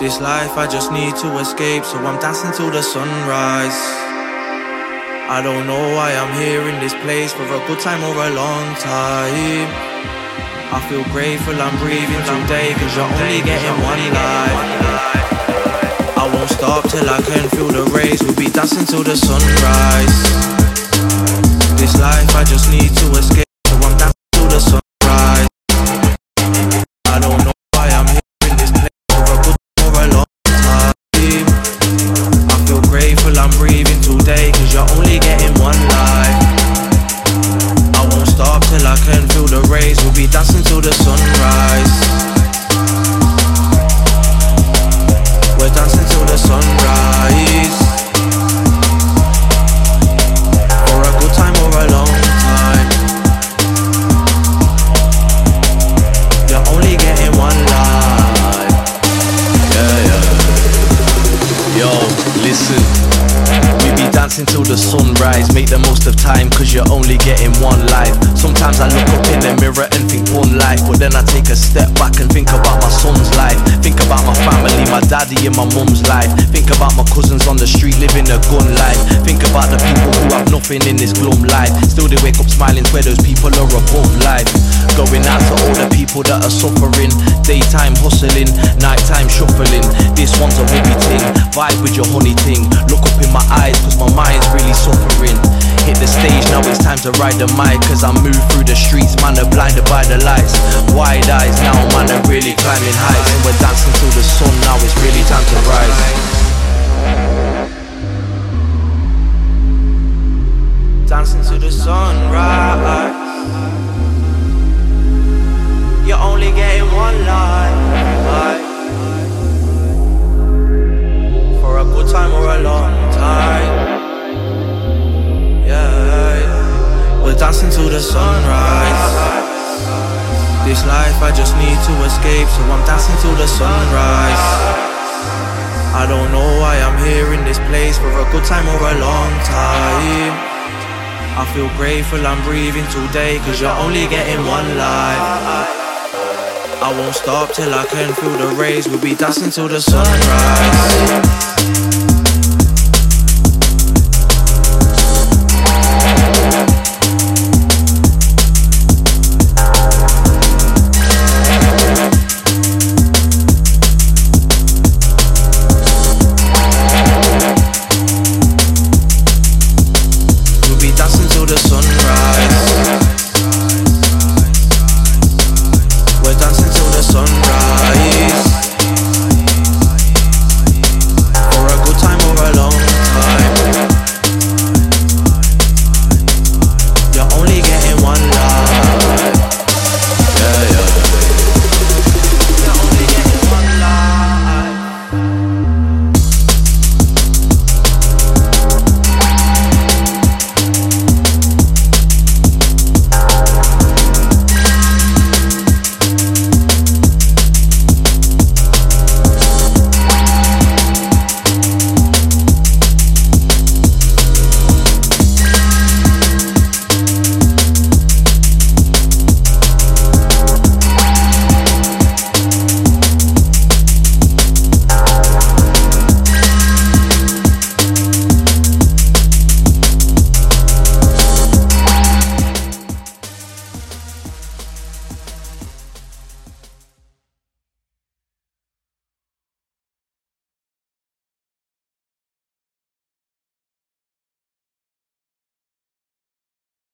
Life, I just need to escape, so I'm dancing till the sunrise. I don't know why I'm here in this place for a good time or a long time. I feel grateful I'm breathing today, cause you're only getting one life. I won't stop till I can feel the rays, we'll be dancing till the sunrise. This life, I just need to escape. In this glum life. Still they wake up smiling where those people are above life. Going out to all the people that are suffering. Daytime hustling, nighttime shuffling. This one's a whoopee ting. Vibe with your honey ting. Look up in my eyes cause my mind's really suffering. Hit the stage, now it's time to ride the mic Cause I move through the streets, man are blinded by the lights Wide eyes now, man are really climbing heights And we're dancing till the sun, now it's really time to rise Dancing to the sunrise You're only getting one life For a good time or a long time Yeah, We're dancing to the sunrise. This life I just need to escape, so I'm dancing to the sunrise. I don't know why I'm here in this place for a good time or a long time. I feel grateful I'm breathing today, cause you're only getting one life. I won't stop till I can feel the rays. We'll be dancing till the sunrise.